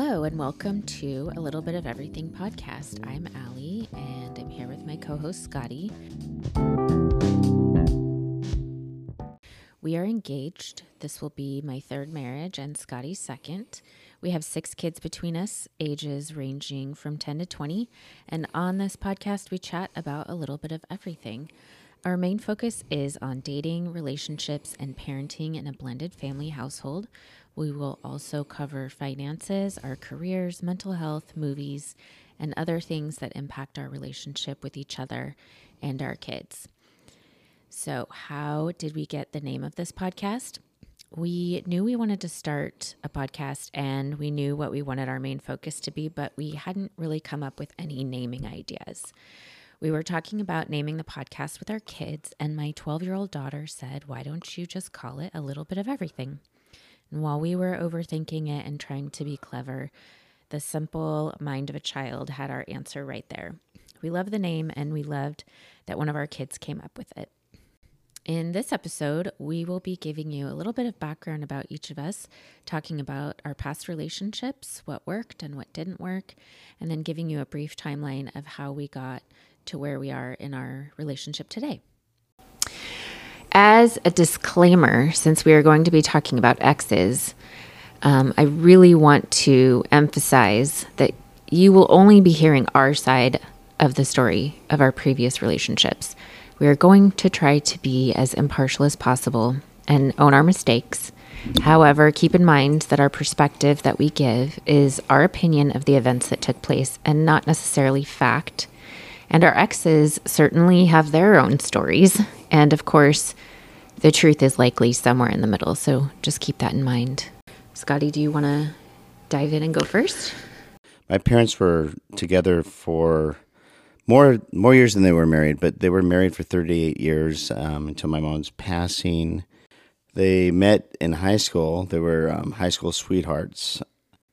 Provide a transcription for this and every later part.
Hello, and welcome to a Little Bit of Everything podcast. I'm Aly, and I'm here with my co host, Scotty. We are engaged. This will be my third marriage and Scotty's second. We have six kids between us, ages ranging from 10 to 20. And on this podcast, we chat about a little bit of everything. Our main focus is on dating, relationships, and parenting in a blended family household. We will also cover finances, our careers, mental health, movies, and other things that impact our relationship with each other and our kids. So, how did we get the name of this podcast? We knew we wanted to start a podcast and we knew what we wanted our main focus to be, but we hadn't really come up with any naming ideas. We were talking about naming the podcast with our kids, and my 12 year old daughter said, Why don't you just call it a little bit of everything? And while we were overthinking it and trying to be clever, the simple mind of a child had our answer right there. We loved the name and we loved that one of our kids came up with it. In this episode, we will be giving you a little bit of background about each of us, talking about our past relationships, what worked and what didn't work, and then giving you a brief timeline of how we got to where we are in our relationship today. As a disclaimer, since we are going to be talking about exes, um, I really want to emphasize that you will only be hearing our side of the story of our previous relationships. We are going to try to be as impartial as possible and own our mistakes. However, keep in mind that our perspective that we give is our opinion of the events that took place and not necessarily fact. And our exes certainly have their own stories. And of course, the truth is likely somewhere in the middle. So just keep that in mind. Scotty, do you want to dive in and go first? My parents were together for more more years than they were married, but they were married for 38 years um, until my mom's passing. They met in high school. They were um, high school sweethearts.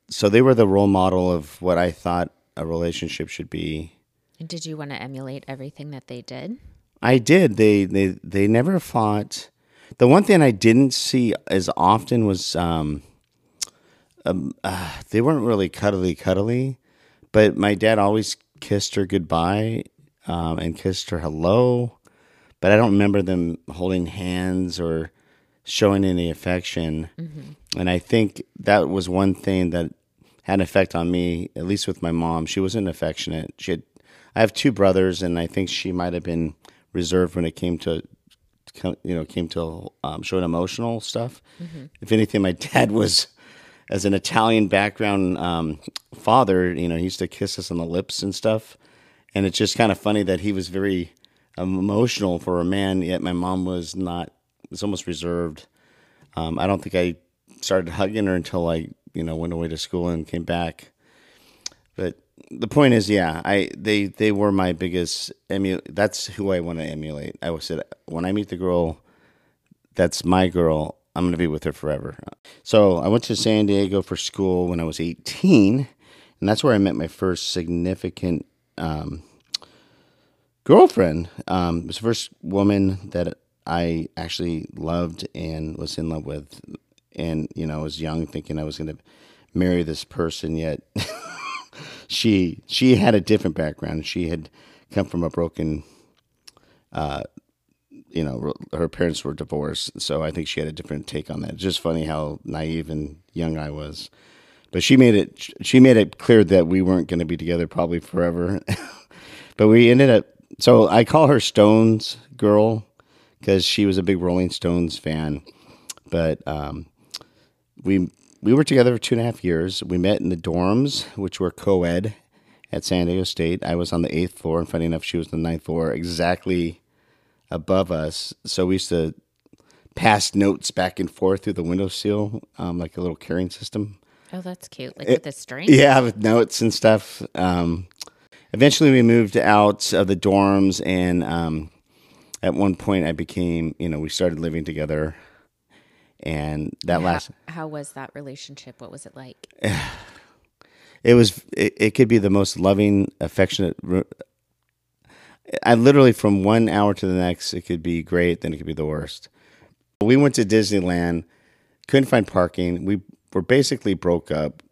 So they were the role model of what I thought a relationship should be. And did you want to emulate everything that they did? I did. They they they never fought. The one thing I didn't see as often was um, um uh, they weren't really cuddly cuddly, but my dad always kissed her goodbye um, and kissed her hello, but I don't remember them holding hands or showing any affection. Mm-hmm. And I think that was one thing that had an effect on me, at least with my mom. She wasn't affectionate. She had, I have two brothers, and I think she might have been reserved when it came to you know came to um, showing emotional stuff. Mm-hmm. If anything, my dad was as an Italian background um, father. You know, he used to kiss us on the lips and stuff, and it's just kind of funny that he was very emotional for a man, yet my mom was not. Was almost reserved. Um, I don't think I started hugging her until I you know went away to school and came back. But the point is, yeah, I they they were my biggest emu. That's who I want to emulate. I said when I meet the girl, that's my girl. I'm to be with her forever. So I went to San Diego for school when I was 18, and that's where I met my first significant um, girlfriend. Um, it was the first woman that I actually loved and was in love with, and you know, I was young, thinking I was to marry this person, yet. she she had a different background. She had come from a broken, uh, you know, her parents were divorced, so I think she had a different take on that. Just funny how naive and young I was, but she made it she made it clear that we weren't going to be together probably forever. but we ended up. So I call her Stones Girl because she was a big Rolling Stones fan, but um, we we were together for two and a half years. We met in the dorms, which were co ed at San Diego State. I was on the eighth floor, and funny enough, she was on the ninth floor, exactly above us. So we used to pass notes back and forth through the window sill, um, like a little carrying system. Oh, that's cute. Like it, with the string? Yeah, with notes and stuff. Um, eventually, we moved out of the dorms, and um, at one point, I became, you know, we started living together and that how, last how was that relationship what was it like it was it, it could be the most loving affectionate i literally from one hour to the next it could be great then it could be the worst we went to disneyland couldn't find parking we were basically broke up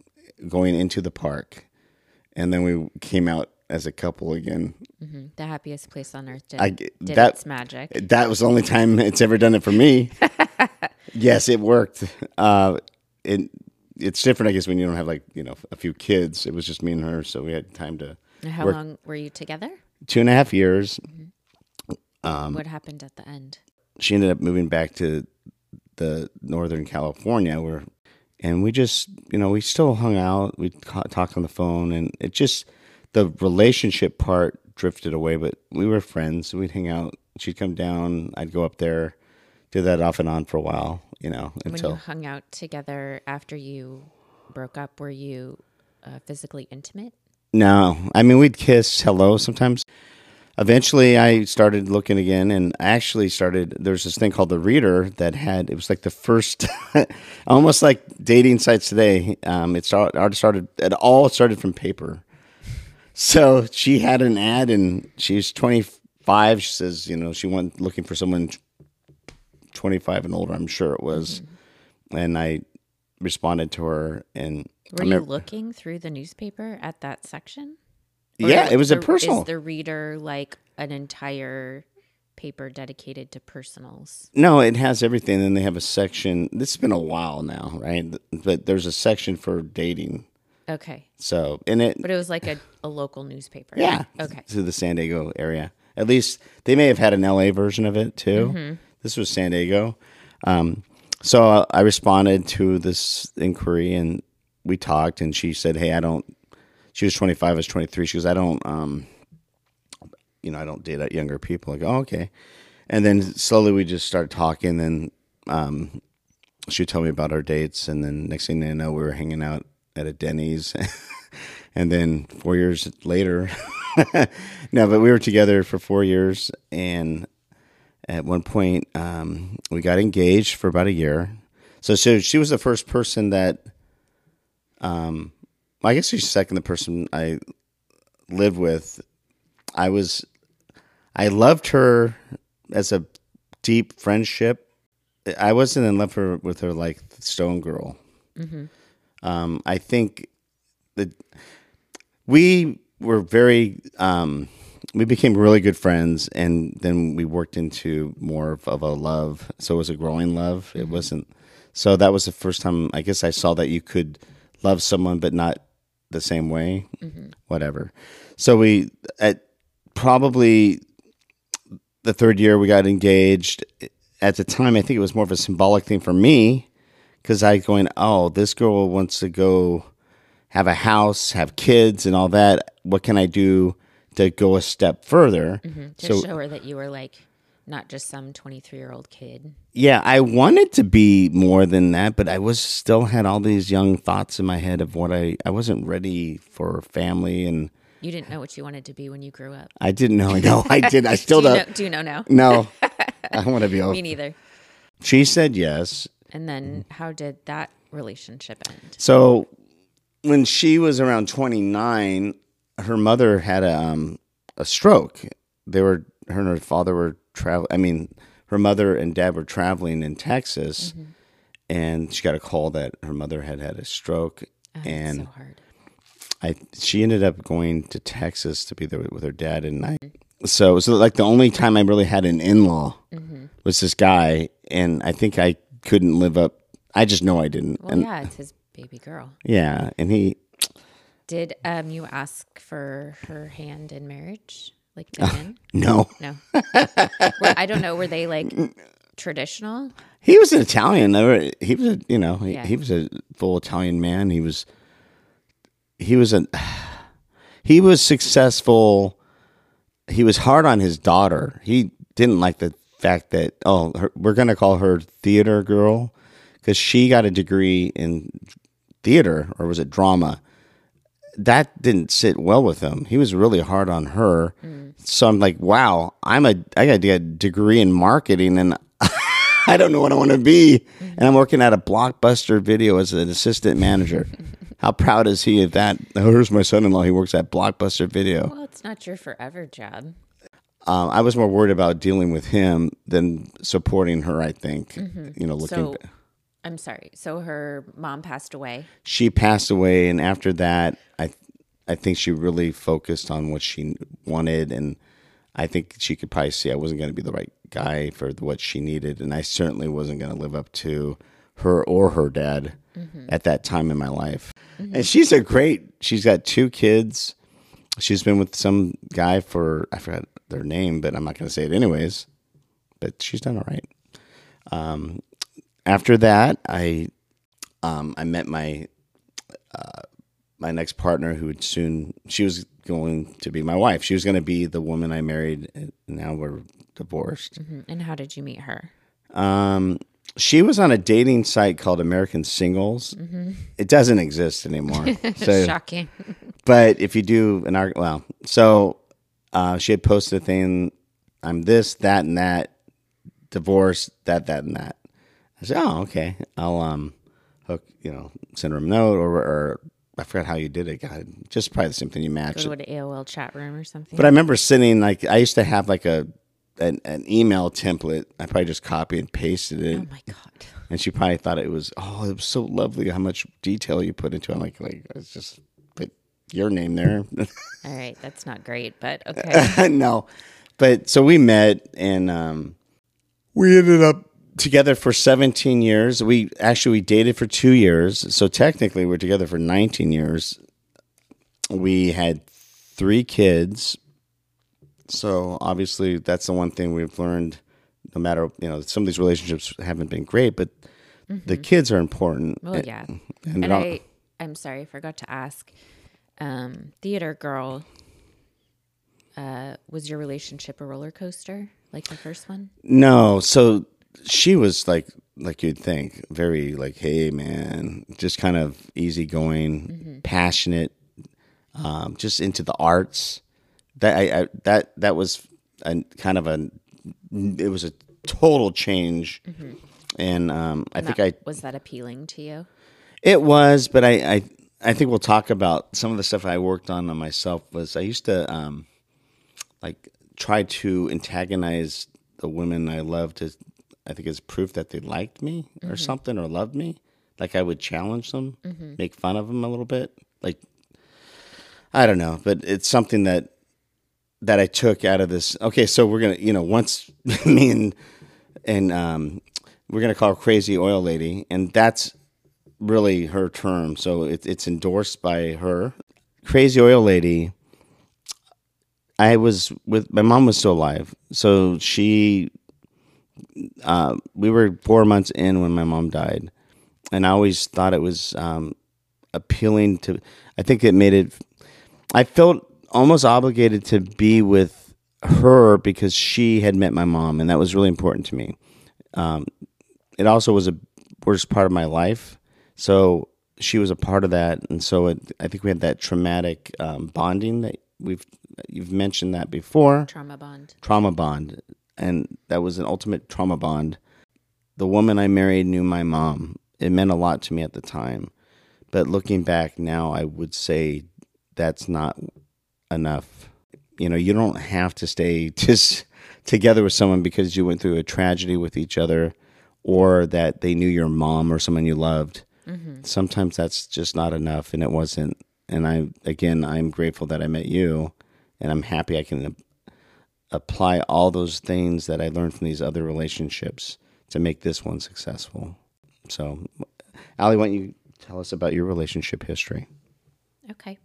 going into the park, and then we came out as a couple again. Mm-hmm. The happiest place on earth did, I did that its magic. that was the only time it's ever done it for me. yes, it worked. Uh, it it's different, I guess, when you don't have like you know a few kids. It was just me and her, so we had time to How work- long were you together? two and a half years. Um, what happened at the end? She ended up moving back to the Northern California, where, and we just you know we still hung out. We ca- talked on the phone, and it just the relationship part drifted away. But we were friends. We'd hang out. She'd come down. I'd go up there. Did that off and on for a while, you know, When until you hung out together after you broke up, were you uh, physically intimate? No, I mean we'd kiss hello sometimes. Eventually, I started looking again, and I actually started. There's this thing called the Reader that had it was like the first, almost like dating sites today. Um, it started. It started. It all started from paper. So she had an ad, and she's 25. She says, you know, she went looking for someone 25 and older. I'm sure it was, mm-hmm. and I responded to her, and Were you looking through the newspaper at that section? Or yeah, it was a personal. Is the reader like an entire paper dedicated to personals? No, it has everything. Then they have a section. This has been a while now, right? But there's a section for dating. Okay, So in it, but it was like a, a local newspaper. yeah, Okay. to the San Diego area. At least they may have had an LA version of it too. Mm-hmm. This was San Diego. Um, so I responded to this inquiry and we talked. And she said, "Hey, I don't." She was 25. I was 23. She goes, "I don't." Um, you know, I don't date younger people. I go, oh, okay. And then slowly we just started talking. Then um, she told me about our dates. And then next thing I know, we were hanging out at a Denny's. and then four years later, no, but we were together for four years. And at one point, um, we got engaged for about a year. So, so she was the first person that, um, I guess she's second the person I lived with. I was I loved her as a deep friendship. I wasn't in love her, with her like Stone Girl. Um, I think that we were very. Um, we became really good friends, and then we worked into more of, of a love. So it was a growing love. It mm-hmm. wasn't. So that was the first time I guess I saw that you could love someone, but not the same way. Mm-hmm. Whatever. So we at probably the third year we got engaged. At the time, I think it was more of a symbolic thing for me because I going, oh, this girl wants to go have a house, have kids, and all that. What can I do to go a step further? Mm-hmm. To So show her that you were like not just some 23 year old kid. yeah, I wanted to be more than that, but I was still had all these young thoughts in my head of what I I wasn't ready for family, and You didn't know what you wanted to be when you grew up. I didn't know. No, I did. I still do don't know, do you know now? No, I want to be. Me Old. neither. She said yes. And then how did that relationship end? So when she was around 29, her mother had a, um, a stroke. They were her and her father were travel. I mean, her mother and dad were traveling in Texas, mm-hmm. and she got a call that her mother had had a stroke, Oh, and so hard. I she ended up going to Texas to be there with her dad, and I. Mm-hmm. So it was like the only time I really had an in law mm-hmm. was this guy, and I think I couldn't live up. I just know I didn't, Well, and yeah, it's his baby girl. yeah, and he Did um you ask for her hand in marriage? Like to him? no. No. Were- I don't know. Were they like traditional? He was an Italian. Were- He was a you know he, Yeah. he was a full Italian man. He was he was a he was successful. He was hard on his daughter. He didn't like the fact that oh her, we're gonna call her theater girl because she got a degree in theater or was it drama. That didn't sit well with him. He was really hard on her. Mm. So I'm like, wow, I'm a I got to get a degree in marketing and I don't know what I want to be. Mm-hmm. And I'm working at a blockbuster video as an assistant manager. How proud is he of that? Oh, here's my son in law. He works at Blockbuster Video. Well, it's not your forever job. Um, I was more worried about dealing with him than supporting her, I think. Mm-hmm. You know, looking. So- I'm sorry. So her mom passed away. She passed away, and after that, I I think she really focused on what she wanted, and I think she could probably see I wasn't going to be the right guy for what she needed, and I certainly wasn't going to live up to her or her dad at that time in my life. And she's a great. She's got two kids. She's been with some guy for I forgot their name, but I'm not going to say it anyways. But she's done all right. Um, after that, I um, I met my uh, my next partner, who would soon she was going to be my wife. She was going to be the woman I married. And now we're divorced. Mhm. And how did you meet her? Um, she was on a dating site called American Singles. It doesn't exist anymore. So, Shocking. but if you do an arg, well, so uh, she had posted a thing. I'm this, that, and that. Divorce, that, that, and that. I said, oh, okay. I'll um, hook, you know, send her a note or, or I forgot how you did it. God, just probably the same thing. You Go matched to it. an AOL chat room or something. But I remember sitting like I used to have like a an, an email template. I probably just copied and pasted it. oh my god. and she probably thought it was oh it was so lovely how much detail you put into it. I'm like like it's just put your name there. All right, that's not great, but okay. no, but so we met and um, we ended up together for 17 years. We actually we dated for two years, so technically we're together for 19 years. We had three kids, so obviously that's the one thing we've learned. No matter you know some of these relationships haven't been great, but the kids are important. Well, And- yeah. and And I, I'm sorry, I forgot to ask. Um, theater girl, uh, was your relationship a roller coaster like the first one? No, so she was like like you'd think, very like, hey man, just kind of easygoing, passionate, um, just into the arts. That I, I that that was a kind of a it was a total change, and um, I think I was that appealing to you? it was, but I, I I think we'll talk about some of the stuff I worked on on myself. Was I used to um, like try to antagonize the women I loved to, I think, as proof that they liked me or something or loved me. Like I would challenge them, make fun of them a little bit. Like I don't know, but it's something that that I took out of this. Okay, so we're gonna, you know, once me and and um, we're gonna call her Crazy Oil Lady, and that's really her term. So it, it's endorsed by her. Crazy Oil Lady. I was with my mom was still alive, so she. Uh, we were four months in when my mom died, and I always thought it was um, appealing to. I think it made it. I felt almost obligated to be with her because she had met my mom, and that was really important to me. Um, it also was a worst part of my life, so she was a part of that, and so it, I think we had that traumatic um, bonding that we've you've mentioned that before Trauma bond. trauma bond and that was an ultimate trauma bond. The woman i married knew my mom. It meant a lot to me at the time. But looking back now i would say that's not enough. You know you don't have to stay just together with someone because you went through a tragedy with each other or that they knew your mom or someone you loved. Mm-hmm. Sometimes that's just not enough and it wasn't. And i again i'm grateful that i met you and i'm happy i can apply all those things that I learned from these other relationships to make this one successful. So, Aly, why don't you tell us about your relationship history? Okay.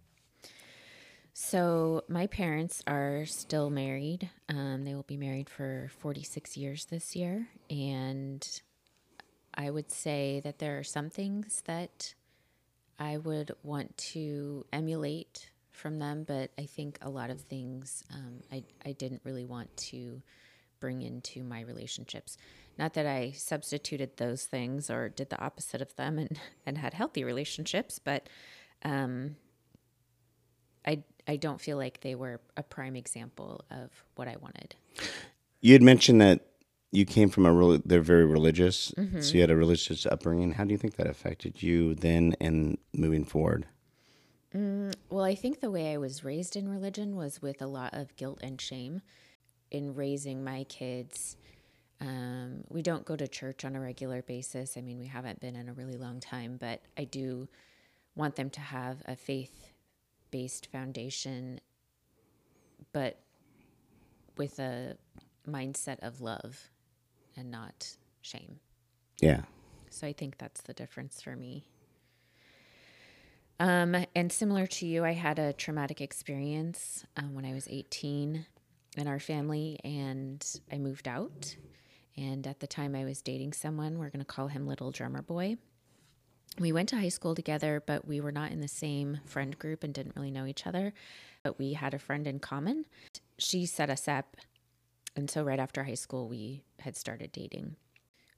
So my parents are still married. Um, they will be married for 46 years this year. And I would say that there are some things that I would want to emulate from them, but I think a lot of things um, I, I didn't really want to bring into my relationships. Not that I substituted those things or did the opposite of them and, and had healthy relationships, but um, I I don't feel like they were a prime example of what I wanted. You had mentioned that you came from a really, they're very religious. So you had a religious upbringing. How do you think that affected you then and moving forward? Well, I think the way I was raised in religion was with a lot of guilt and shame in raising my kids. Um, we don't go to church on a regular basis. I mean, we haven't been in a really long time, but I do want them to have a faith based foundation, but with a mindset of love and not shame. Yeah. So I think that's the difference for me. Um, and similar to you, I had a traumatic experience um, when I was 18 in our family, and I moved out. And at the time, I was dating someone. We're going to call him Little Drummer Boy. We went to high school together, but we were not in the same friend group and didn't really know each other. But we had a friend in common. She set us up. And so, right after high school, we had started dating.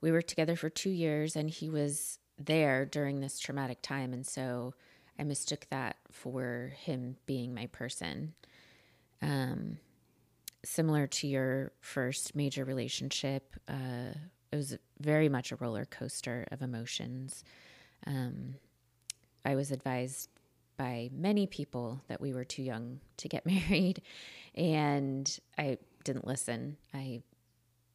We were together for two years, and he was there during this traumatic time. And so, I mistook that for him being my person. Um, similar to your first major relationship, uh, it was very much a roller coaster of emotions. Um, I was advised by many people that we were too young to get married, and I didn't listen. I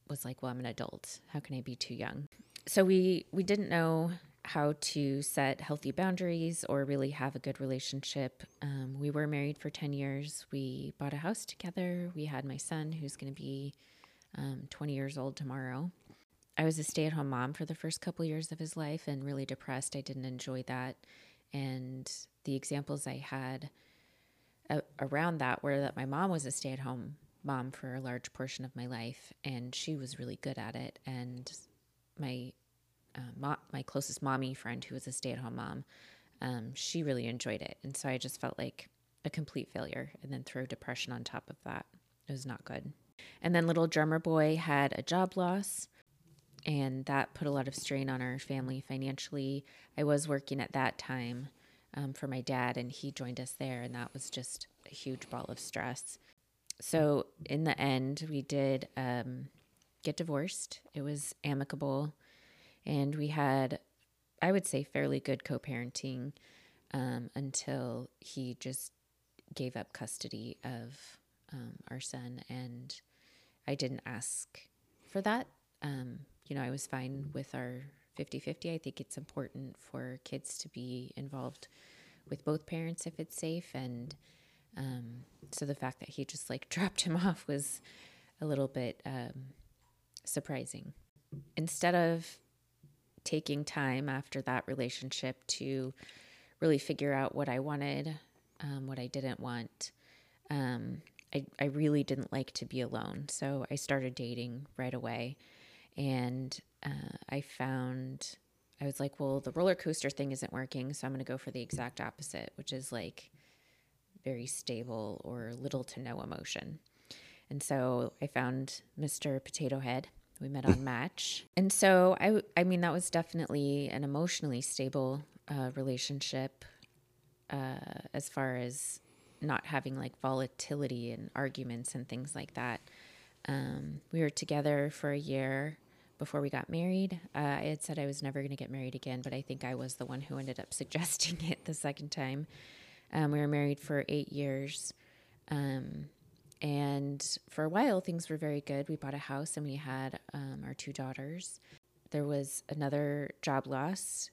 was like, "Well, I'm an adult. How can I be too young?" So we we didn't know how to set healthy boundaries or really have a good relationship. Um, we were married for 10 years. We bought a house together. We had my son, who's going to be um, 20 years old tomorrow. I was a stay at home mom for the first couple years of his life and really depressed. I didn't enjoy that. And the examples I had a- around that were that my mom was a stay at home mom for a large portion of my life, and she was really good at it. And my uh, my closest mommy friend who was a stay-at-home mom um, she really enjoyed it. And so i just felt like a complete failure and then throw depression on top of that. It was not good. And then little drummer boy had a job loss and that put a lot of strain on our family financially. I was working at that time um, for my dad and he joined us there and that was just a huge ball of stress. So in the end we did um, get divorced. It was amicable and we had, I would say, fairly good co parenting um, until he just gave up custody of um, our son. And I didn't ask for that. Um, you know, I was fine with our 50 50. I think it's important for kids to be involved with both parents if it's safe. And um, so the fact that he just like dropped him off was a little bit um, surprising. Instead of taking time after that relationship to really figure out what I wanted, um, what I didn't want. Um, I, I really didn't like to be alone. So I started dating right away. And uh, I found, I was like, well, the roller coaster thing isn't working. So I'm going to go for the exact opposite, which is like very stable or little to no emotion. And so I found Mr. Potato Head we met on Match. And so I I mean that was definitely an emotionally stable uh, relationship uh, as far as not having like volatility and arguments and things like that. Um, we were together for a year before we got married. Uh, I had said I was never going to get married again, but I think I was the one who ended up suggesting it the second time. Um, we were married for eight years. Um, and for a while, things were very good. We bought a house and we had um, our two daughters. There was another job loss,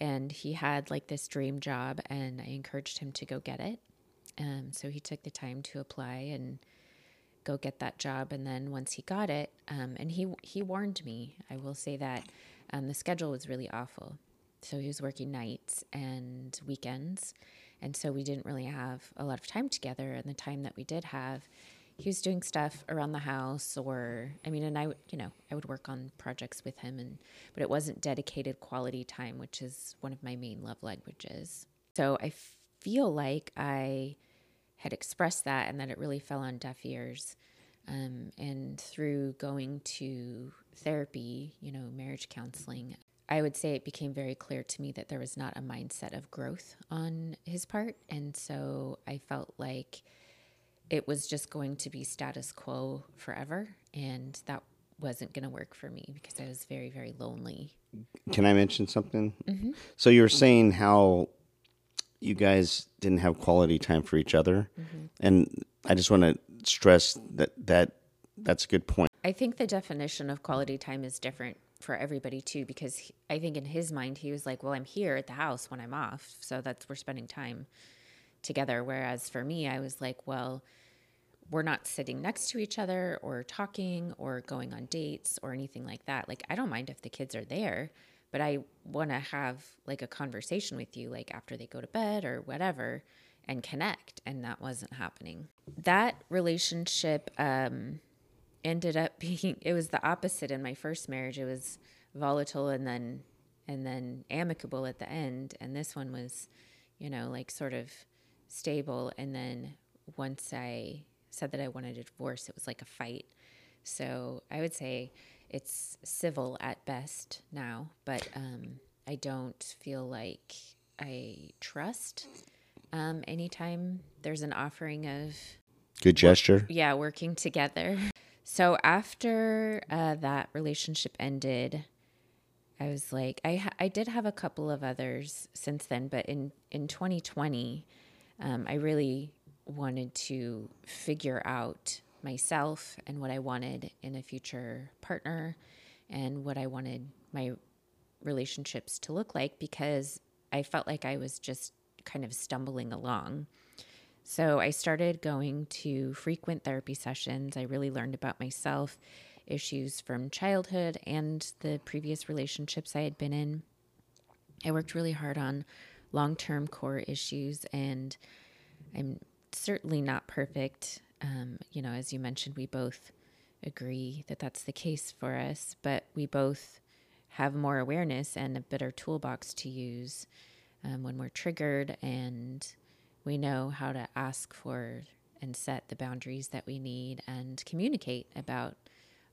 and he had like this dream job, and I encouraged him to go get it. Um, so he took the time to apply and go get that job. And then once he got it, um, and he he warned me. I will say that um, the schedule was really awful. So he was working nights and weekends, and so we didn't really have a lot of time together. And the time that we did have, he was doing stuff around the house or I mean and I would you know I would work on projects with him and but it wasn't dedicated quality time which is one of my main love languages. So I feel like I had expressed that and that it really fell on deaf ears. Um, and through going to therapy, you know, marriage counseling, I would say it became very clear to me that there was not a mindset of growth on his part. And so I felt like it was just going to be status quo forever. And that wasn't going to work for me because I was very, very lonely. Can I mention something? Mm-hmm. So you were saying how you guys didn't have quality time for each other. Mm-hmm. And I just want to stress that, that that's a good point. I think the definition of quality time is different for everybody too, because he, I think in his mind, he was like, well, I'm here at the house when I'm off. So that's, we're spending time together. Whereas for me, I was like, well, we're not sitting next to each other or talking or going on dates or anything like that. Like, I don't mind if the kids are there, but I want to have like a conversation with you, like after they go to bed or whatever, and connect. And that wasn't happening. That relationship um, ended up being, it was the opposite in my first marriage. It was volatile and then, and then amicable at the end. And this one was, you know, like sort of stable. And then once I said that I wanted a divorce, it was like a fight. So I would say it's civil at best now, but um, I don't feel like I trust um, anytime there's an offering of Good gesture. yeah working together. So after uh, that relationship ended, I was like, I ha- I did have a couple of others since then, but in in 2020, um, I really wanted to figure out myself and what I wanted in a future partner and what I wanted my relationships to look like because I felt like I was just kind of stumbling along. So I started going to frequent therapy sessions. I really learned about myself, issues from childhood and the previous relationships I had been in. I worked really hard on long term core issues, and I'm certainly not perfect. Um, you know, as you mentioned, we both agree that that's the case for us, but we both have more awareness and a better toolbox to use um, when we're triggered, and we know how to ask for and set the boundaries that we need and communicate about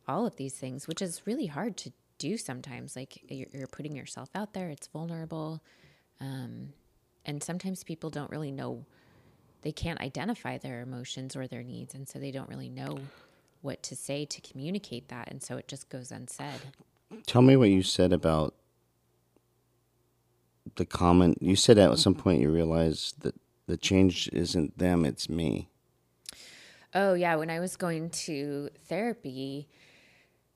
all of these things, which is really hard to do sometimes. Like you're, putting yourself out there, it's vulnerable. Um, and sometimes people don't really know, they can't identify their emotions or their needs. And so they don't really know what to say to communicate that. And so it just goes unsaid. Tell me what you said about the comment. You said at some point you realized that the change isn't them, it's me. Oh, yeah. When I was going to therapy,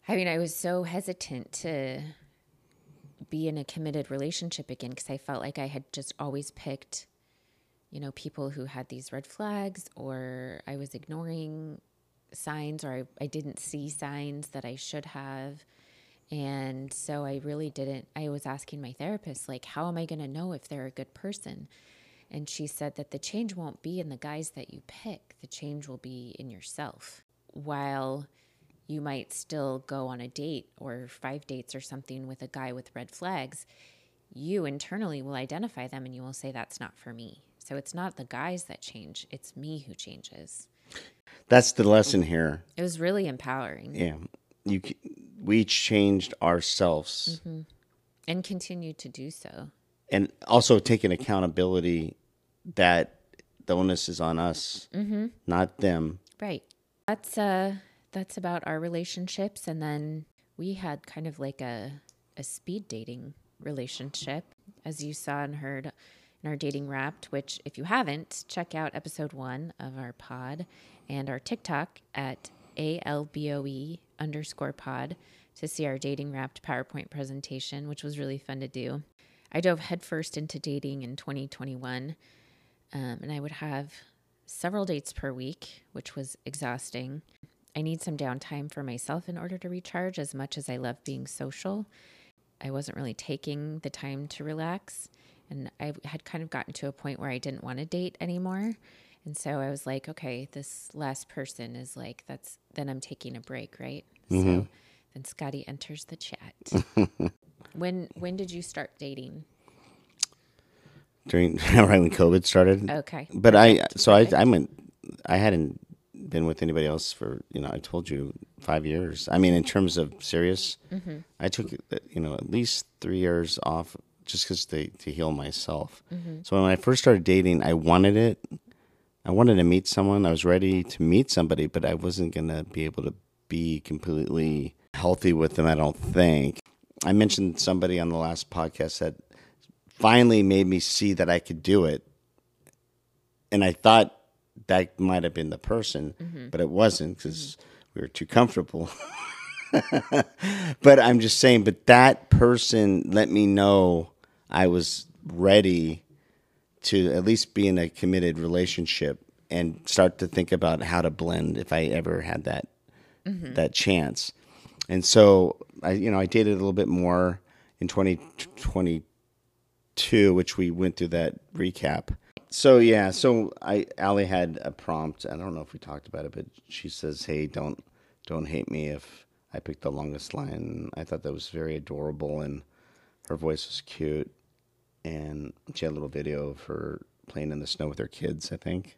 I mean, I was so hesitant to be in a committed relationship again because I felt like I had just always picked, you know, people who had these red flags or I was ignoring signs or I, I didn't see signs that I should have. And so I really didn't. I was asking my therapist, like, how am I going to know if they're a good person? And she said that the change won't be in the guys that you pick, the change will be in yourself. While you might still go on a date or five dates or something with a guy with red flags, you internally will identify them and you will say, that's not for me. So it's not the guys that change, it's me who changes. That's the lesson here. It was really empowering Yeah. You we each changed ourselves mm-hmm. and continue to do so. And also taking accountability that the onus is on us, not them. Right. That's uh that's about our relationships and then we had kind of like a a speed dating relationship as you saw and heard in our dating wrapped which if you haven't check out episode 1 of our pod and our TikTok at ALBOE underscore pod to see our dating wrapped PowerPoint presentation which was really fun to do. I dove headfirst into dating in 2021 um, and I would have several dates per week, which was exhausting. I need some downtime for myself in order to recharge as much as I love being social. I wasn't really taking the time to relax, and I had kind of gotten to a point where I didn't want to date anymore. And so I was like, okay, this last person is like, that's then I'm taking a break, right? So then Scotty enters the chat. when when did you start dating? During right when COVID started. Okay. But I so I I went I hadn't been with anybody else for you know I told you five years. I mean in terms of serious, mm-hmm. I took you know at least three years off just because to to heal myself. Mm-hmm. So when I first started dating, I wanted it. I wanted to meet someone. I was ready to meet somebody, but I wasn't gonna be able to be completely healthy with them. I don't think. I mentioned somebody on the last podcast that finally made me see that I could do it and I thought that might have been the person, mm-hmm. but it wasn't because we were too comfortable. but I'm just saying, but that person let me know I was ready to at least be in a committed relationship and start to think about how to blend if I ever had that mm-hmm. that chance. And so I you know, I dated a little bit more in 2022, which we went through that recap. So yeah, so I Aly had a prompt. I don't know if we talked about it, but she says, "Hey, don't don't hate me if I picked the longest line." I thought that was very adorable, and her voice was cute, and she had a little video of her playing in the snow with her kids. I think.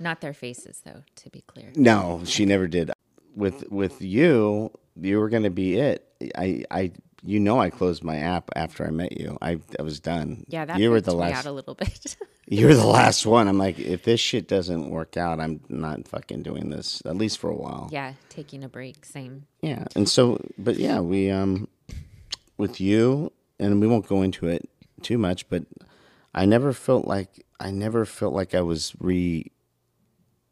Not their faces, though, to be clear. No, she never did. With with you, you were gonna be it. I I you know I closed my app after I met you. I I was done. Yeah, that you were the last. out a little bit. You were the last one. I'm like, if this shit doesn't work out, I'm not fucking doing this at least for a while. yeah, taking a break, same. Yeah. And so, but yeah, we um, with you, and we won't go into it too much, but I never felt like I never felt like I was re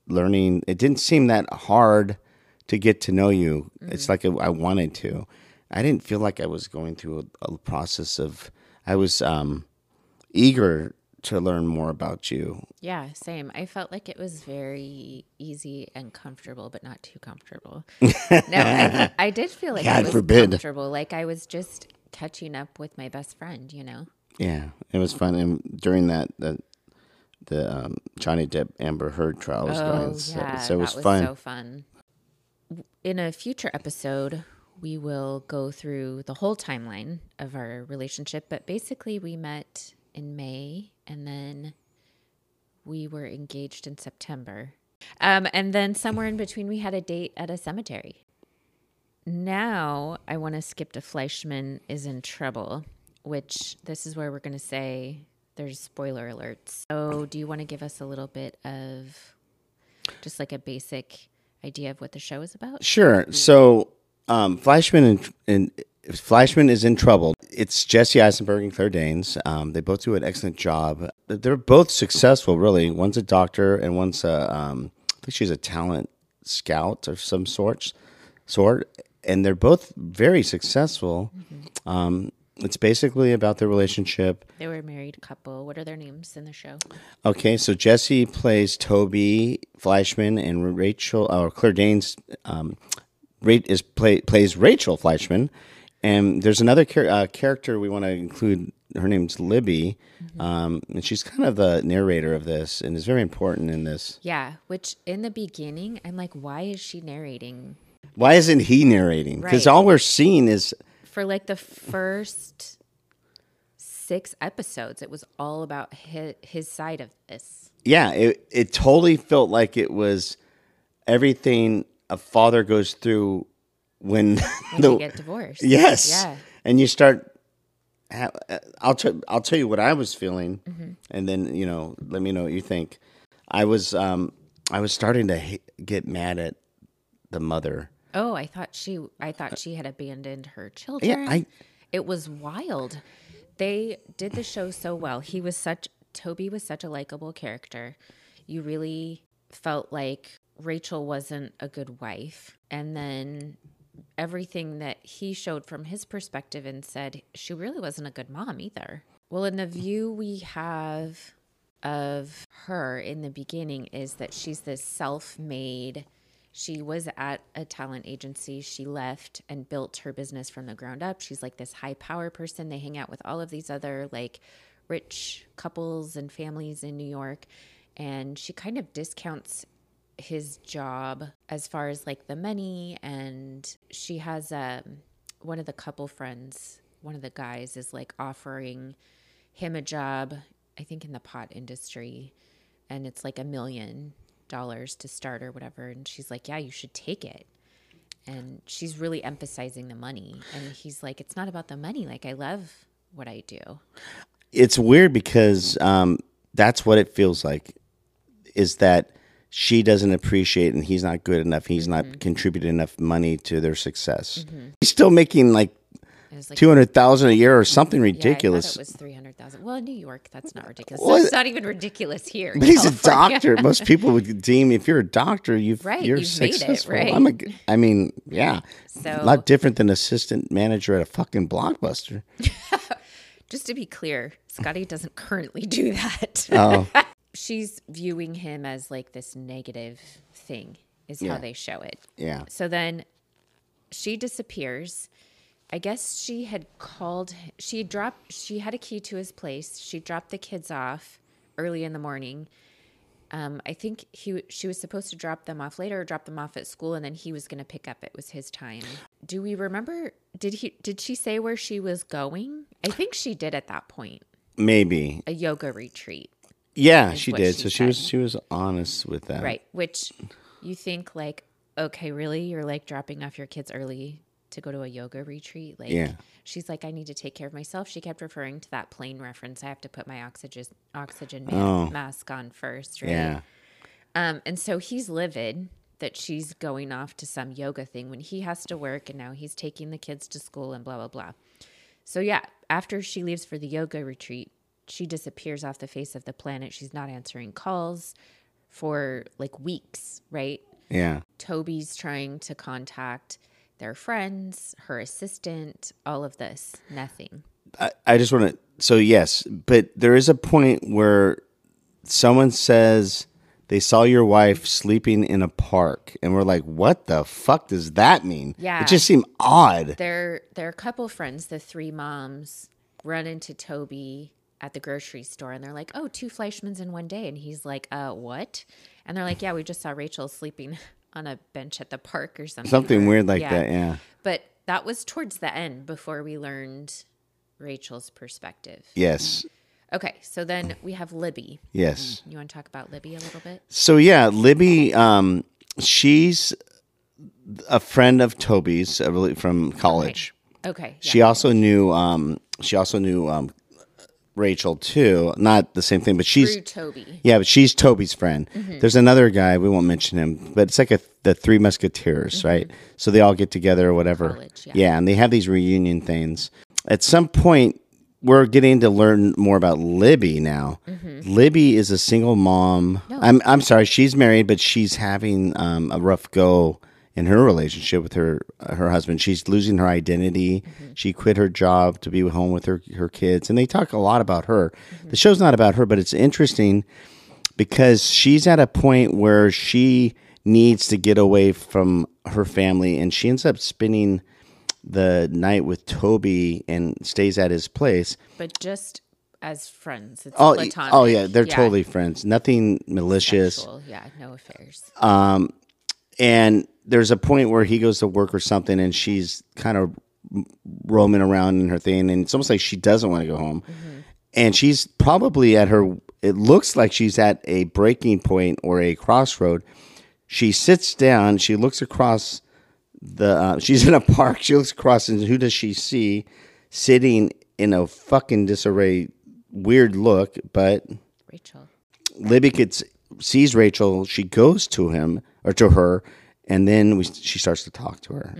learning. It didn't seem that hard to get to know you. It's like I wanted to. I didn't feel like I was going through a, a process of. I was um, eager to learn more about you. Yeah, same. I felt like it was very easy and comfortable, but not too comfortable. no, I, I did feel like God it was forbid. comfortable. Like I was just catching up with my best friend, you know? Yeah, it was fun. And during that, the the um, Johnny Depp Amber Heard trial was going, so, Oh, yeah, so it was fun. so fun. In a future episode, we will go through the whole timeline of our relationship. But basically, we met in May, and then we were engaged in September. Um, and then somewhere in between, we had a date at a cemetery. Now, I want to skip to Fleischman is in trouble, which this is where we're going to say there's spoiler alerts. So, do you want to give us a little bit of just like a basic idea of what the show is about? Sure. So um, Fleischman and, and Fleischman is in trouble. It's Jesse Eisenberg and Claire Danes. Um, they both do an excellent job. They're both successful, really. One's a doctor, and one's a um, I think she's a talent scout of some sorts, sort. And they're both very successful. Um, it's basically about their relationship. They were a married couple. What are their names in the show? Okay, so Jesse plays Toby Fleischman, and Rachel or Claire Danes um, is play, plays Rachel Fleischman. And there's another char- uh, character we want to include. Her name's Libby, um, and she's kind of the narrator of this, and is very important in this. Yeah, which in the beginning, I'm like, why is she narrating? Why isn't he narrating? Because Right. all we're seeing is For like the first six episodes, it was all about his, his side of this. yeah, it it totally felt like it was everything a father goes through when When the you get divorced. Yes. Yeah. And you start. uh, I'll tell. I'll tell you what I was feeling, Mm-hmm. and then you know, let me know what you think. I was. Um, I was starting to ha- get mad at the mother. Oh, I thought she I thought uh, she had abandoned her children. Yeah, I- it was wild. They did the show so well. He was such Toby was such a likable character. You really felt like Rachel wasn't a good wife. And then everything that he showed from his perspective and said she really wasn't a good mom either. Well, in the view we have of her in the beginning is that she's this self-made she was at a talent agency. She left and built her business from the ground up. She's like this high power person. They hang out with all of these other like rich couples and families in new york. And she kind of discounts his job as far as like the money. And she has um one of the couple friends one of the guys is like offering him a job i think in the pot industry. And it's like a million dollars to start or whatever and she's like yeah you should take it and she's really emphasizing the money and he's like it's not about the money like i love what i do It's weird because um, that's what it feels like. Is that she doesn't appreciate and he's not good enough. He's Mm-hmm. not contributing enough money to their success. He's still making like It was like two hundred thousand a year or something yeah, ridiculous. thought it was three hundred thousand. Well, in New York, that's not ridiculous. Well, That's not even ridiculous here. but he's a doctor. Most people would deem if you're a doctor, you've Right, you're you've made it, successful. right? I'm a. I mean, yeah, So- a lot different than assistant manager at a fucking blockbuster. Just to be clear, Scotty doesn't currently do that. Oh, She's viewing him as like this negative thing, is how they show it. yeah. So then she disappears. I guess she had called, she dropped, she had a key to his place. She dropped the kids off early in the morning. Um, I think he, she was supposed to drop them off later or drop them off at school and then he was going to pick up. It was his time. Do we remember, did he, did she say where she was going? I think she did at that point, Maybe. a yoga retreat. Yeah, she did. she so she was she was honest with that. Right. Which you think like, okay, really? You're like dropping off your kids early to go to a yoga retreat? Like Yeah. she's like, I need to take care of myself. She kept referring to that plane reference. I have to put my oxygen oxygen Oh. mask on first, right? Yeah. Um, and so he's livid that she's going off to some yoga thing when he has to work and now he's taking the kids to school and blah blah blah. So yeah, after she leaves for the yoga retreat, she disappears off the face of the planet. She's not answering calls for like weeks, right? Yeah. Toby's trying to contact their friends, her assistant, all of this. Nothing. I, I just want to. So yes, but there is a point where someone says they saw your wife sleeping in a park, and we're like, "What the fuck does that mean?" Yeah. it just seemed odd. Their their couple friends, the three moms, run into Toby at the grocery store and they're like, "Oh, two Fleischmans in one day." And he's like, "Uh, what?" And they're like, "Yeah, we just saw Rachel sleeping on a bench at the park or something." Something weird like that. Yeah. But that was towards the end before we learned Rachel's perspective. Yes. Okay, so then we have Libby. Yes. You want to talk about Libby a little bit? So yeah, Libby, um, she's a friend of Toby's uh, really from college. Okay. She also knew. Um, she also knew um, Rachel too. Not the same thing, but she's Through Toby. yeah, but she's Toby's friend. Mm-hmm. There's another guy we won't mention him, but it's like a the Three Musketeers, right? So they all get together or whatever. Mm-hmm. College, yeah. and they have these reunion things. At some point, we're getting to learn more about Libby now. Libby is a single mom. I'm I'm sorry, she's married, but she's having um, a rough go in her relationship with her uh, her husband. She's losing her identity. Mm-hmm. She quit her job to be home with her her kids, and they talk a lot about her. Mm-hmm. The show's not about her, but it's interesting because she's at a point where she needs to get away from her family, and she ends up spending the night with Toby and stays at his place. But just as friends. It's Oh, platonic. oh yeah, they're totally friends. Nothing malicious. Sexual, Yeah, no affairs. Um, And there's a point where he goes to work or something, and she's kind of roaming around in her thing, and it's almost like she doesn't want to go home. And she's probably at her. It looks like she's at a breaking point or a crossroad. She sits down. She looks across the. Uh, she's in a park. She looks across, and who does she see sitting in a fucking disarray? Weird look, but Rachel. Libby gets sees Rachel. She goes to him or to her, and then we, she starts to talk to her,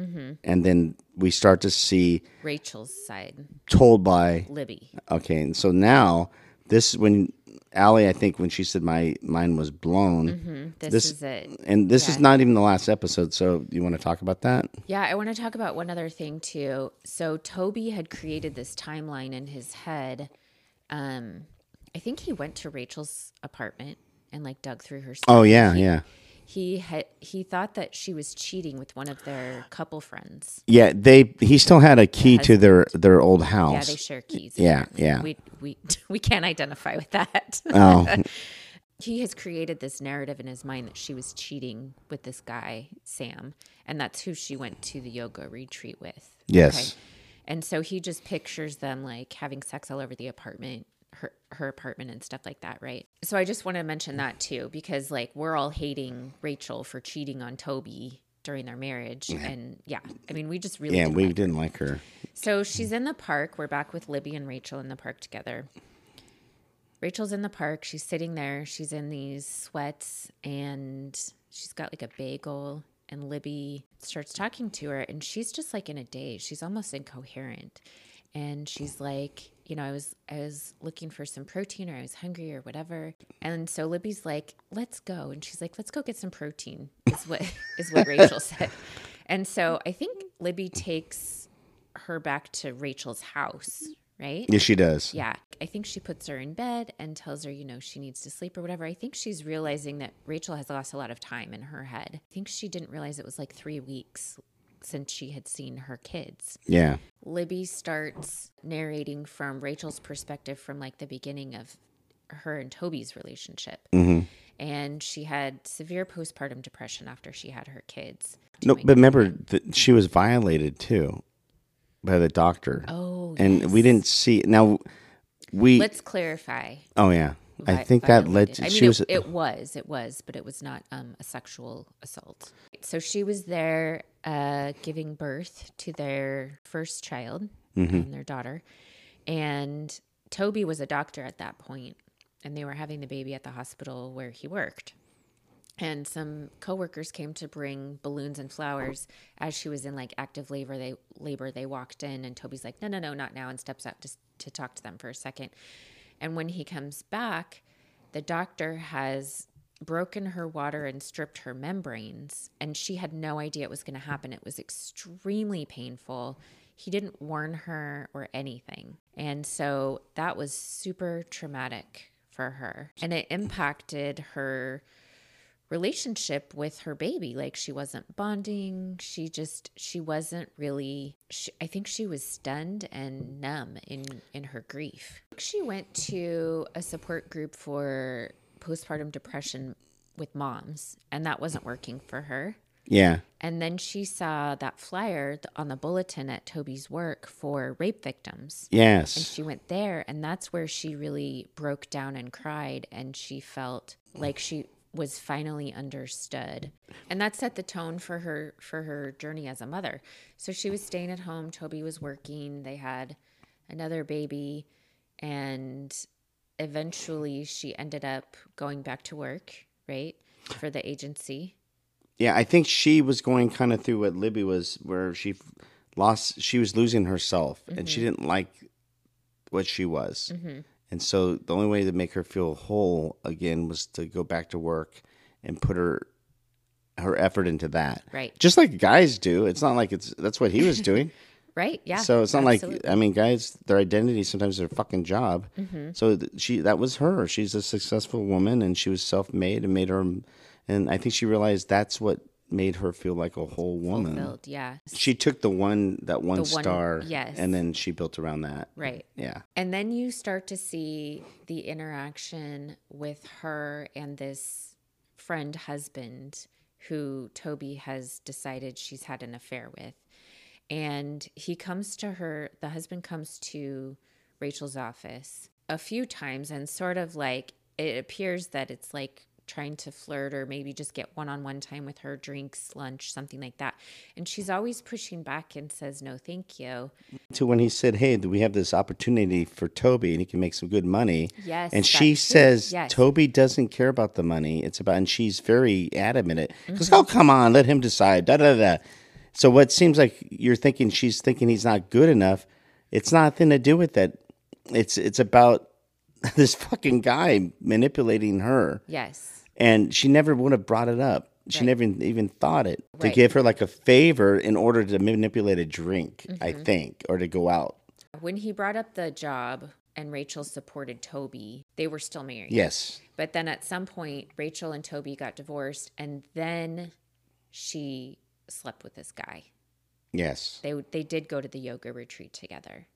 and then we start to see Rachel's side. told by Libby. okay. And so now this is when Aly, I think when she said my mind was blown, This, This- is it. and this is not even the last episode. So you want to talk about that? Yeah, I want to talk about one other thing too. So Toby had created this timeline in his head. Um, I think he went to Rachel's apartment and like dug through her. Stuff. Oh yeah, he, yeah, He had he thought that she was cheating with one of their couple friends. yeah. They he still had a key to their their old house. Yeah, they share keys. Yeah, apparently. yeah. We we we can't identify with that. oh he has created this narrative in his mind that she was cheating with this guy Sam, and that's who she went to the yoga retreat with. Yes. And so he just pictures them like having sex all over the apartment, her her apartment and stuff like that, right? So I just want to mention that too because like we're all hating Rachel for cheating on Toby during their marriage and yeah, I mean we just really yeah. didn't We like didn't like her. so she's in the park. We're back with Libby and Rachel in the park together. Rachel's in the park. She's sitting there. She's in these sweats and she's got like a bagel and Libby starts talking to her and she's just like in a daze. She's almost incoherent. And she's like, you know, I was I was looking for some protein or I was hungry or whatever. And so Libby's like, "Let's go." And she's like, "Let's go get some protein." Is what is what Rachel said. And so I think Libby takes her back to Rachel's house, right? Yes, she does. Yeah. I think she puts her in bed and tells her, you know, she needs to sleep or whatever. I think she's realizing that Rachel has lost a lot of time in her head. I think she didn't realize it was like three weeks since she had seen her kids. Yeah. Libby starts narrating from Rachel's perspective from like the beginning of her and Toby's relationship. Mm-hmm. And she had severe postpartum depression after she had her kids. No, but remember that she was violated too by the doctor. Oh, and we didn't see now. We Let's clarify. oh yeah, I think that led. To, I mean, she it, was it was, it was, but it was not um, a sexual assault. So she was there uh, giving birth to their first child, Mm-hmm. um, their daughter, and Toby was a doctor at that point, and they were having the baby at the hospital where he worked. And some coworkers came to bring balloons and flowers as she was in like active labor. They labor. They walked in, and Toby's like, "No, no, no, not now," and steps out just to talk to them for a second. And when he comes back, the doctor has broken her water and stripped her membranes, and she had no idea it was going to happen. It was extremely painful. He didn't warn her or anything. And so that was super traumatic for her. And it impacted her relationship with her baby. Like she wasn't bonding. She just she wasn't really she, i think she was stunned and numb in in her grief. She went to a support group for postpartum depression with moms and that wasn't working for her. Yeah. and then she saw that flyer on the bulletin at toby's work for rape victims. Yes. and she went there and that's where she really broke down and cried and she felt like she was finally understood. And that set the tone for her for her journey as a mother. So she was staying at home. Toby was working. They had another baby. And eventually she ended up going back to work right for the agency. Yeah, I think she was going kind of through what Libby was, where she lost, she was losing herself, and Mm-hmm. she didn't like what she was, and so the only way to make her feel whole again was to go back to work and put her her effort into that. Right. Just like guys do. It's not like it's that's what he was doing. right yeah so it's not absolutely. like I mean, guys, their identity sometimes their fucking job. Mm-hmm. So th- she that was her. She's a successful woman, and she was self made and made her. And I think she realized that's what made her feel like a whole woman. fulfilled yeah She took the one that one, one- star, yes. and then she built around that. right Yeah, And then you start to see the interaction with her and this friend husband who Toby has decided she's had an affair with. And he comes to her, the husband comes to Rachel's office a few times and sort of like it appears that it's like trying to flirt or maybe just get one on one time with her, drinks, lunch, something like that. And she's always pushing back and says, no, thank you. to when he said, "Hey, we have this opportunity for Toby, and he can make some good money." Yes, and she says, Yes. "Toby doesn't care about the money. It's about," and she's very adamant. It because Mm-hmm. oh come on, let him decide. Da da da. So what seems like you're thinking she's thinking he's not good enough. It's nothing to do with that. It's it's about this fucking guy manipulating her, Yes. And she never would have brought it up. She Right. never even thought it to give her like a favor in order to manipulate a drink, I Mm-hmm. think, or to go out. When he brought up the job and Rachel supported Toby, they were still married. Yes. But then at some point, Rachel and Toby got divorced, and then she slept with this guy. Yes. They they did go to the yoga retreat together.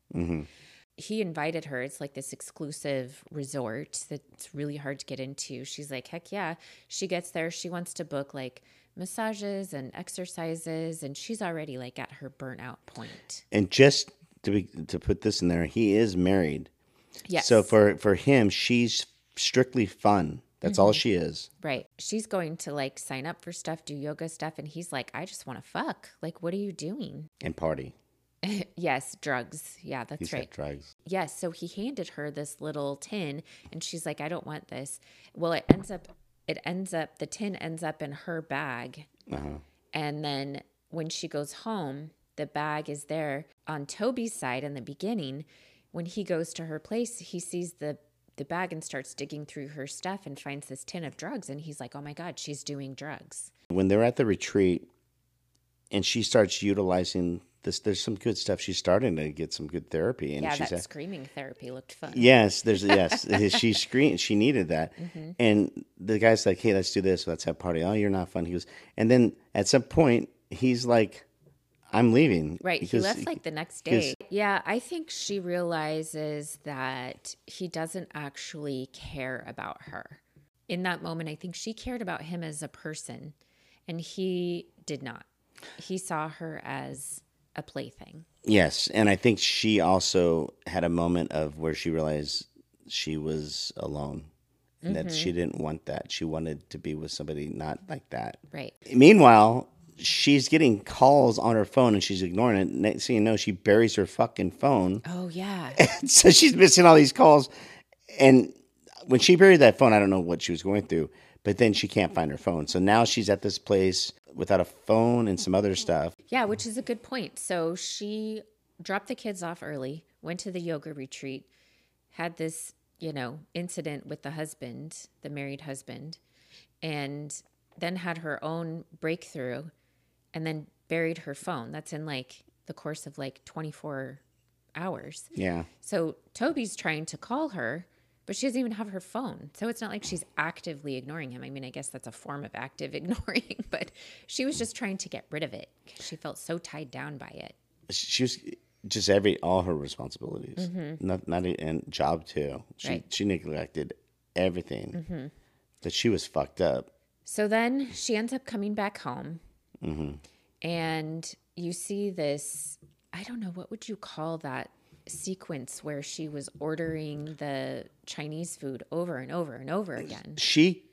He invited her. It's like this exclusive resort that's really hard to get into. She's like, heck yeah. She gets there. She wants to book like massages and exercises, and she's already like at her burnout point. And just to be, to put this in there, he is married. Yes. So for for him, she's strictly fun. That's all Mm-hmm. she is. Right. She's going to like sign up for stuff, do yoga stuff. And he's like, I just want to fuck. Like, what are you doing? And party. yes, drugs. Yeah, that's He's right. drugs. Yes. So he handed her this little tin and she's like, I don't want this. Well, it ends up, it ends up, the tin ends up in her bag. Uh-huh. And then when she goes home, the bag is there on Toby's side in the beginning. When he goes to her place, he sees the the bag and starts digging through her stuff and finds this tin of drugs and he's like, "Oh my god, she's doing drugs." When they're at the retreat and she starts utilizing this there's some good stuff. She's starting to get some good therapy and yeah, she's that at- screaming therapy looked fun. Yes, there's yes. she screamed. She needed that, Mm-hmm. and the guy's like, "Hey, let's do this. Let's have a party." Oh, you're not fun. He goes, and then at some point, he's like, "I'm leaving." Right. He left like the next day. Yeah, I think she realizes that he doesn't actually care about her. In that moment, I think she cared about him as a person, and he did not. He saw her as a plaything. Yes, and I think she also had a moment of where she realized she was alone, and that Mm-hmm. she didn't want that. She wanted to be with somebody not like that. Right. Meanwhile, she's getting calls on her phone and she's ignoring it. Next thing you know, she buries her fucking phone. Oh, yeah. so she's missing all these calls. And when she buried that phone, I don't know what she was going through, but then she can't find her phone. So now she's at this place without a phone and some other stuff. Yeah, which is a good point. So she dropped the kids off early, went to the yoga retreat, had this, you know, incident with the husband, the married husband, and then had her own breakthrough and then buried her phone. That's in like the course of like 24 hours. Yeah. So Toby's trying to call her, but she doesn't even have her phone. So it's not like she's actively ignoring him. I mean, I guess that's a form of active ignoring, but she was just trying to get rid of it because she felt so tied down by it. She was just every, all her responsibilities, mm-hmm. not, not, e- and job too. She, Right. she neglected everything mm-hmm. that she was fucked up. So then she ends up coming back home. Mm-hmm. And you see this, I don't know, what would you call that sequence where she was ordering the Chinese food over and over and over again? she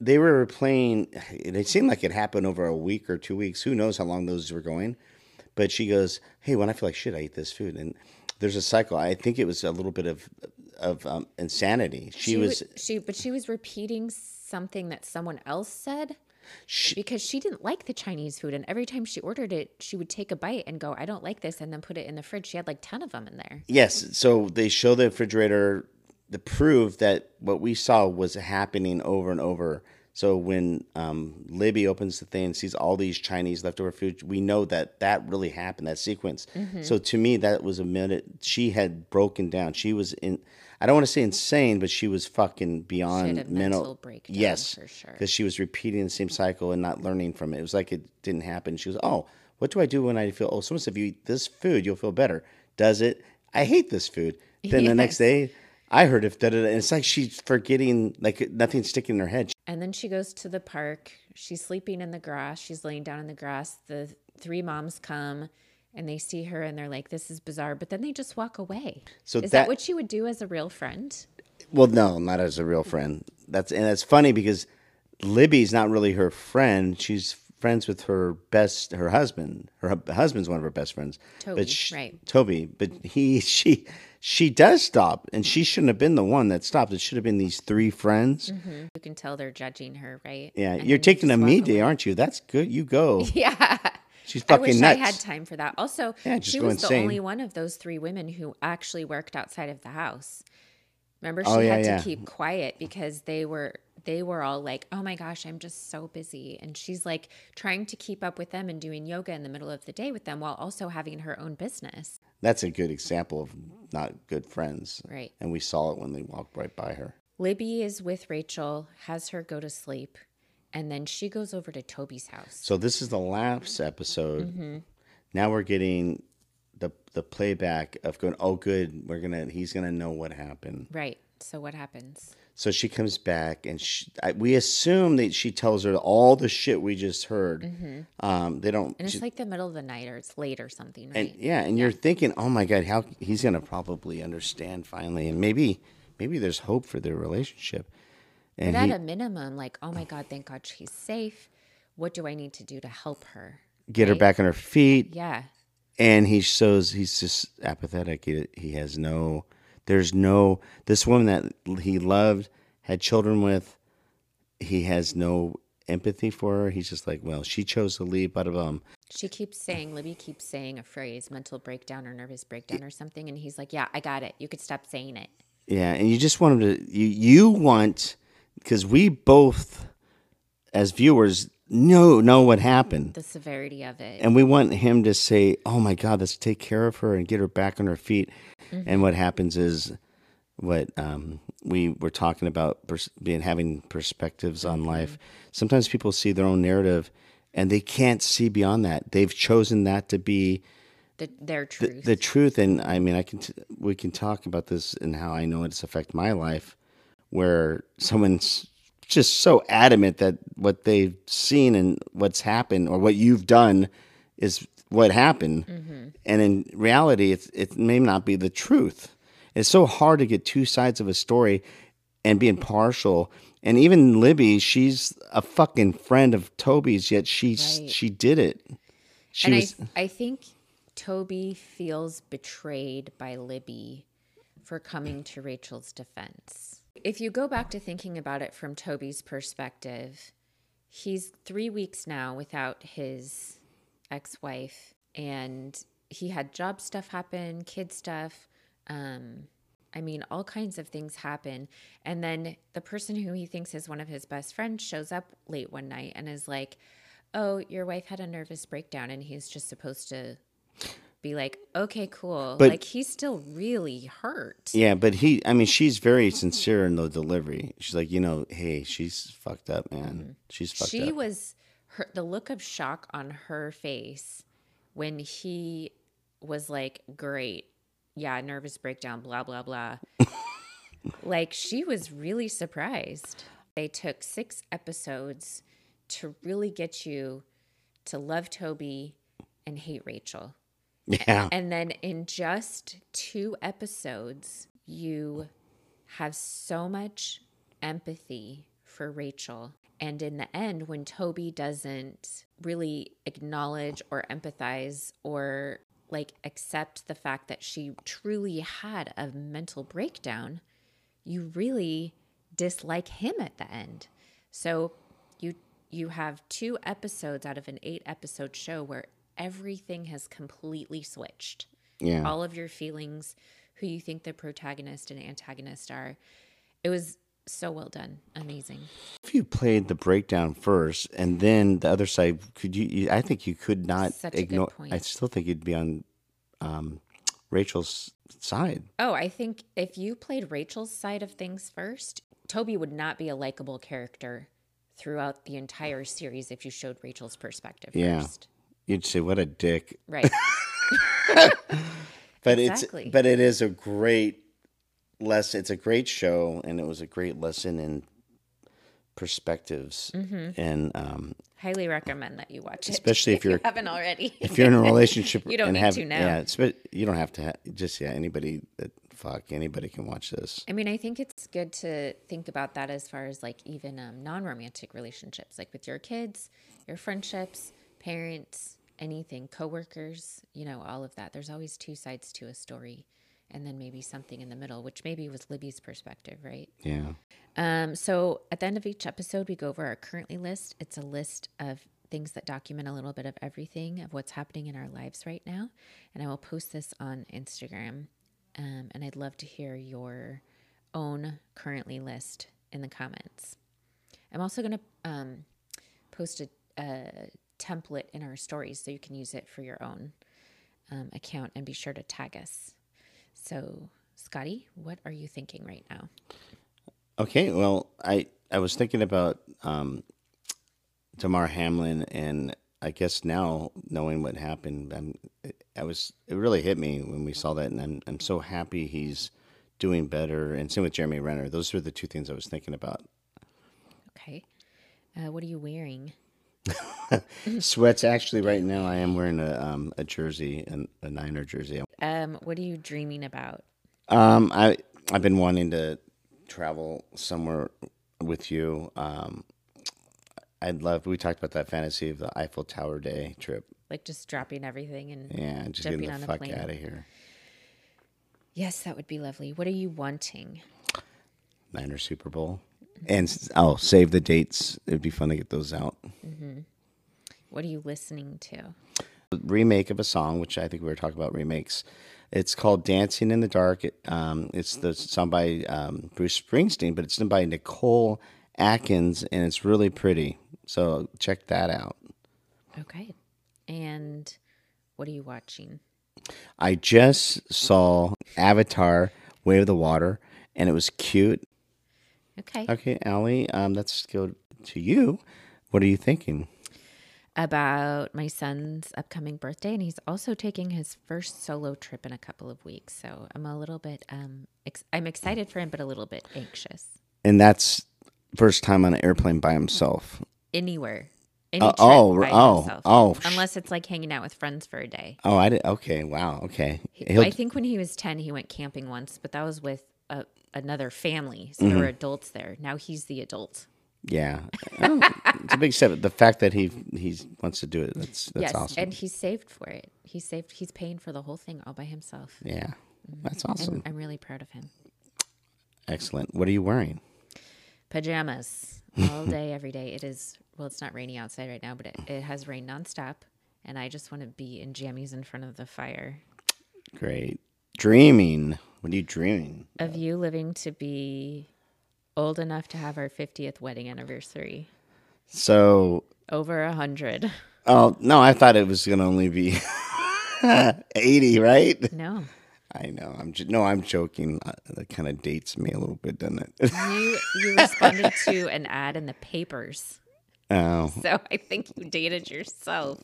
they were playing it seemed like it happened over a week or two weeks. Who knows how long those were going? But she goes hey when i feel like shit i eat this food. And there's a cycle. I think it was a little bit of of um, insanity. She, wa- was she but she was repeating something that someone else said she, because she didn't like the Chinese food and every time she ordered it she would take a bite and go I don't like this and then put it in the fridge. She had like 10 of them in there. Yes so they show the refrigerator the proof that what we saw was happening over and over. So when um, libby opens the thing and sees all these chinese leftover food we know that that really happened that sequence. So to me that was a minute she had broken down. She was in i don't want to say insane but she was fucking beyond a mental, mental breakdown, yes for sure. because she was repeating the same cycle and not learning from it. It was like it didn't happen. She was oh what do i do when i feel oh someone said if you eat this food you'll feel better. Does it? I hate this food. Then the next day i heard if that and it's like she's forgetting like nothing's sticking in her head. And then she goes to the park. She's sleeping in the grass. She's laying down in the grass. The three moms come and they see her and they're like this is bizarre but then they just walk away So is that, that- what she would do as a real friend Well, no, not as a real friend. That's and that's funny because Libby's not really her friend. She's friends with her best her husband. Her husband's one of her best friends. Toby, but sh- right. Toby, but he she she does stop, and she shouldn't have been the one that stopped. It should have been these three friends. Mm-hmm. you can tell they're judging her right Yeah, And you're taking a me day, aren't you? That's good. You go. yeah She's I wish nuts. I had time for that. Also, Yeah, she was the only one of those three women who actually worked outside of the house. Remember, oh, she Oh, yeah, had yeah. to keep quiet because they were they were all like, "Oh my gosh, I'm just so busy," and she's like trying to keep up with them and doing yoga in the middle of the day with them while also having her own business. That's a good example of not good friends. Right. And we saw it when they walked right by her. Libby is with Rachel, has her go to sleep, and then she goes over to Toby's house. So this is the last episode. Mm-hmm. Now we're getting the the playback of going. Oh, good. We're gonna. He's gonna know what happened. Right. So what happens? So she comes back, and she, I, we assume that she tells her all the shit we just heard. Um, they don't. Mm-hmm. And it's she- like the middle of the night or it's late or something, right? and yeah, and you're thinking, oh my god, how he's gonna probably understand finally, and maybe maybe there's hope for their relationship. And But he at a minimum, like, oh my God, thank God she's safe. What do I need to do to help her? get her back on her feet. Yeah. and he shows he's just apathetic. He, he has no, there's no, this woman that he loved, had children with, he has no empathy for her. He's just like, well, she chose to leave, but um, She keeps saying, Libby keeps saying a phrase, mental breakdown or nervous breakdown or something. And he's like, yeah, I got it. You could stop saying it. yeah, and you just want him to you you want because we both as viewers know know what happened. The severity of it. And we want him to say, "Oh my God, let's take care of her and get her back on her feet." And what happens is, what um, we were talking about pers- being having perspectives on life. Sometimes people see their own narrative, and they can't see beyond that. They've chosen that to be the, their the, truth. the truth. And I mean, I can t- we can talk about this and how I know it's affected my life, where someone's just so adamant that what they've seen and what's happened or what you've done is what happened, mm-hmm. and in reality, it's, it may not be the truth. It's so hard to get two sides of a story and be impartial. And even Libby, she's a fucking friend of Toby's, yet she Right. she did it. She and was I, I think Toby feels betrayed by Libby for coming to Rachel's defense. If you go back to thinking about it from Toby's perspective, he's three weeks now without his ex wife, and he had job stuff happen, kid stuff. Um, I mean, all kinds of things happen. And then the person who he thinks is one of his best friends shows up late one night and is like, Oh, your wife had a nervous breakdown. And he's just supposed to be like, Okay, cool. But- like, he's still really hurt. Yeah, but he, I mean, she's very sincere in the delivery. She's like, you know, hey, she's fucked up, man. Mm-hmm. She's fucked she up. She was her the look of shock on her face when he was like great yeah nervous breakdown blah blah blah like she was really surprised they took six episodes to really get you to love toby and hate rachel yeah. and then in just two episodes, you have so much empathy for Rachel. And in the end, when Toby doesn't really acknowledge or empathize or like accept the fact that she truly had a mental breakdown, you really dislike him at the end. So you you have two episodes out of an 8 episode show where everything has completely switched. Yeah. All of your feelings, who you think the protagonist and antagonist are. It was so well done. Amazing. if you played the breakdown first and then the other side, could you, I think you could not Such a good ignore, point. I still think you'd be on um, Rachel's side. Oh, I think if you played Rachel's side of things first, Toby would not be a likable character throughout the entire series if you showed Rachel's perspective Yeah. first. You'd say, what a dick. Right. But Exactly. it's, but it is a great lesson. It's a great show and it was a great lesson in perspectives Mm-hmm. and um, Highly recommend that you watch it. Especially if you you're- haven't already. if you're in a relationship You don't and need have to now. yeah it's, you don't have to ha- just yeah anybody that fuck anybody can watch this I mean, I think it's good to think about that as far as like even um, non romantic relationships, like with your kids, your friendships, parents, anything, coworkers, you know, all of that. There's always two sides to a story. And then maybe something in the middle, which maybe was Libby's perspective, right? yeah Um, so at the end of each episode, we go over our currently list. It's a list of things that document a little bit of everything of what's happening in our lives right now. And I will post this on Instagram. Um, and I'd love to hear your own currently list in the comments. I'm also going to um, post a, a template in our stories so you can use it for your own um, account and be sure to tag us. So, Scotty, what are you thinking right now? Okay, well, I I was thinking about um, Damar Hamlin, and I guess now knowing what happened, I'm, I was it really hit me when we saw that, and I'm I'm so happy he's doing better, and same with Jeremy Renner. Those are the two things I was thinking about. Okay. Uh, what are you wearing? Sweats. Actually, right now I am wearing a um, a jersey, a, a Niner jersey. Um, what are you dreaming about? Um, I I've been wanting to travel somewhere with you. Um, I'd love. We talked about that fantasy of the Eiffel Tower day trip. Like just dropping everything and Yeah, just Jumping getting on the a fuck plane. out of here. yes, that would be lovely. What are you wanting? Niner Super Bowl. And I'll save the dates. It'd be fun to get those out. What are you listening to? remake of a song, which I think we were talking about remakes. It's called "Dancing in the Dark." It, um, it's the song by um, Bruce Springsteen, but it's done by Nicole Atkins, and it's really pretty. So check that out. Okay. And what are you watching? I just saw Avatar: Way of the Water, and it was cute. Okay. Okay, Aly, um, let's go to you. What are you thinking? About my son's upcoming birthday, and he's also taking his first solo trip in a couple of weeks. So I'm a little bit, um, ex- I'm excited for him, but a little bit anxious. And that's first time on an airplane by himself. Anywhere. Any Uh, oh, oh, himself. oh, Unless it's like hanging out with friends for a day. Oh, I did. Okay, wow. Okay, He- I think when he was 10, he went camping once, but that was with a, another family. So there mm-hmm. were adults there. Now he's the adult. Yeah, it's a big step. The fact that he he wants to do it that's that's yes. awesome. And he's saved for it. He's saved, he's paying for the whole thing all by himself. yeah, mm-hmm. that's And awesome. I'm really proud of him. Excellent. What are you wearing? Pajamas all day, every day. It is, well, it's not raining outside right now, but it, it has rained nonstop. And I just want to be in jammies in front of the fire. Great. Dreaming. What are you dreaming? Of you living to be old enough to have our 50th wedding anniversary. So, Over a hundred. oh no, I thought it was gonna only be eighty, right? No. I know. I'm j- no, I'm joking. Uh, That kind of dates me a little bit, doesn't it? You you responded to an ad in the papers. Oh, So I think you dated yourself.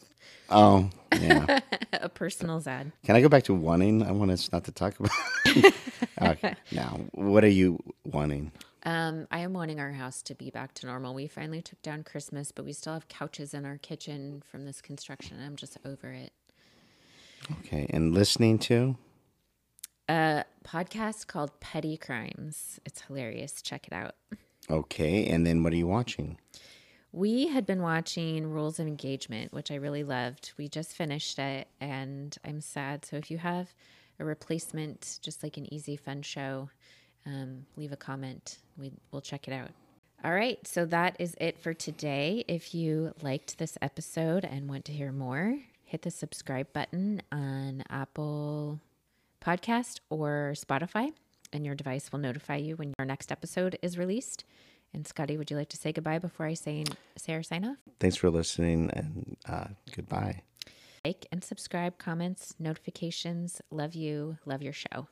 oh, yeah. a personal ad. Can I go back to wanting? I want us not to talk about. okay. Now, what are you wanting? Um, I am wanting our house to be back to normal. We finally took down Christmas, but we still have couches in our kitchen from this construction. I'm just over it. Okay, and listening to. A podcast called Petty Crimes. It's hilarious. Check it out. Okay, and then what are you watching? We had been watching Rules of Engagement, which I really loved. We just finished it and I'm sad. So if you have a replacement, just like an easy, fun show, um, leave a comment. We, we'll check it out. All right. So that is it for today. If you liked this episode and want to hear more, hit the subscribe button on Apple Podcast or Spotify, and your device will notify you when your next episode is released. And Scotty, would you like to say goodbye before I say say our sign off? Thanks for listening, and uh, goodbye. Like and subscribe, comments, notifications. Love you. Love your show.